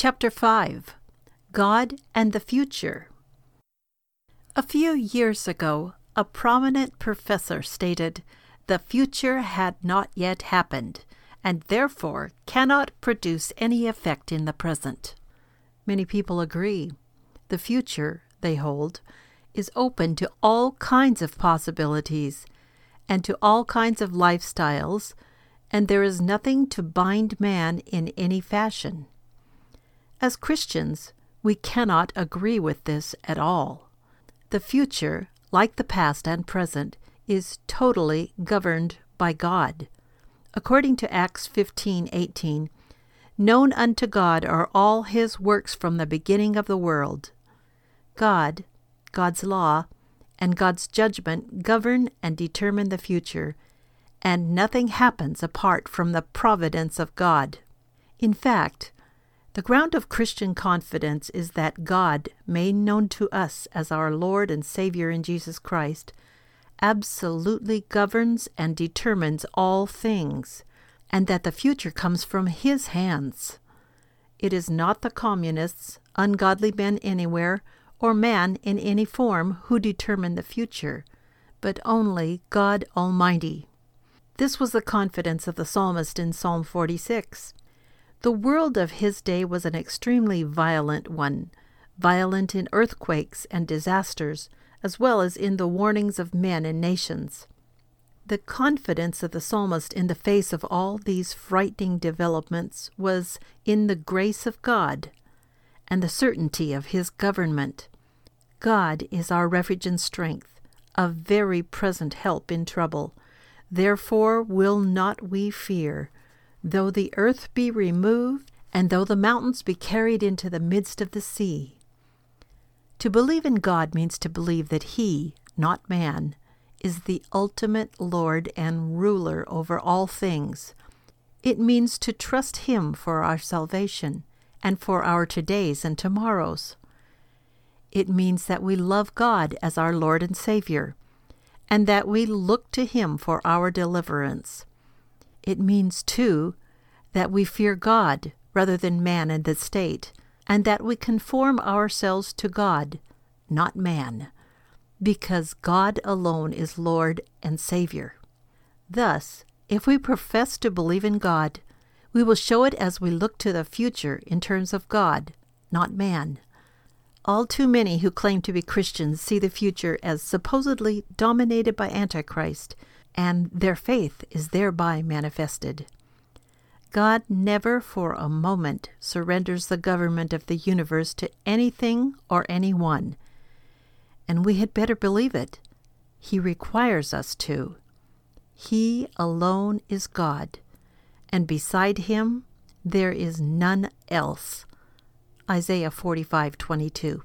Chapter 5 God and the Future. A few years ago, a prominent professor stated the future had not yet happened and therefore cannot produce any effect in the present. Many people agree. The future, they hold, is open to all kinds of possibilities and to all kinds of lifestyles, and there is nothing to bind man in any fashion. As Christians, we cannot agree with this at all. The future, like the past and present, is totally governed by God. According to Acts 15:18, known unto God are all his works from the beginning of the world. God, God's law, and God's judgment govern and determine the future, and nothing happens apart from the providence of God. In fact, the ground of Christian confidence is that God, made known to us as our Lord and Savior in Jesus Christ, absolutely governs and determines all things, and that the future comes from His hands. It is not the communists, ungodly men anywhere, or man in any form who determine the future, but only God Almighty. This was the confidence of the psalmist in Psalm 46. The world of his day was an extremely violent one, violent in earthquakes and disasters, as well as in the warnings of men and nations. The confidence of the psalmist in the face of all these frightening developments was in the grace of God and the certainty of his government. God is our refuge and strength, a very present help in trouble. Therefore will not we fear, though the earth be removed, and though the mountains be carried into the midst of the sea. To believe in God means to believe that He, not man, is the ultimate Lord and ruler over all things. It means to trust Him for our salvation and for our todays and tomorrows. It means that we love God as our Lord and Savior, and that we look to Him for our deliverance. It means, too, that we fear God rather than man and the state, and that we conform ourselves to God, not man, because God alone is Lord and Savior. Thus, if we profess to believe in God, we will show it as we look to the future in terms of God, not man. All too many who claim to be Christians see the future as supposedly dominated by Antichrist, and their faith is thereby manifested. God never for a moment surrenders the government of the universe to anything or anyone, and we had better believe it. He requires us to. He alone is God, and beside him there is none else. Isaiah 45:22.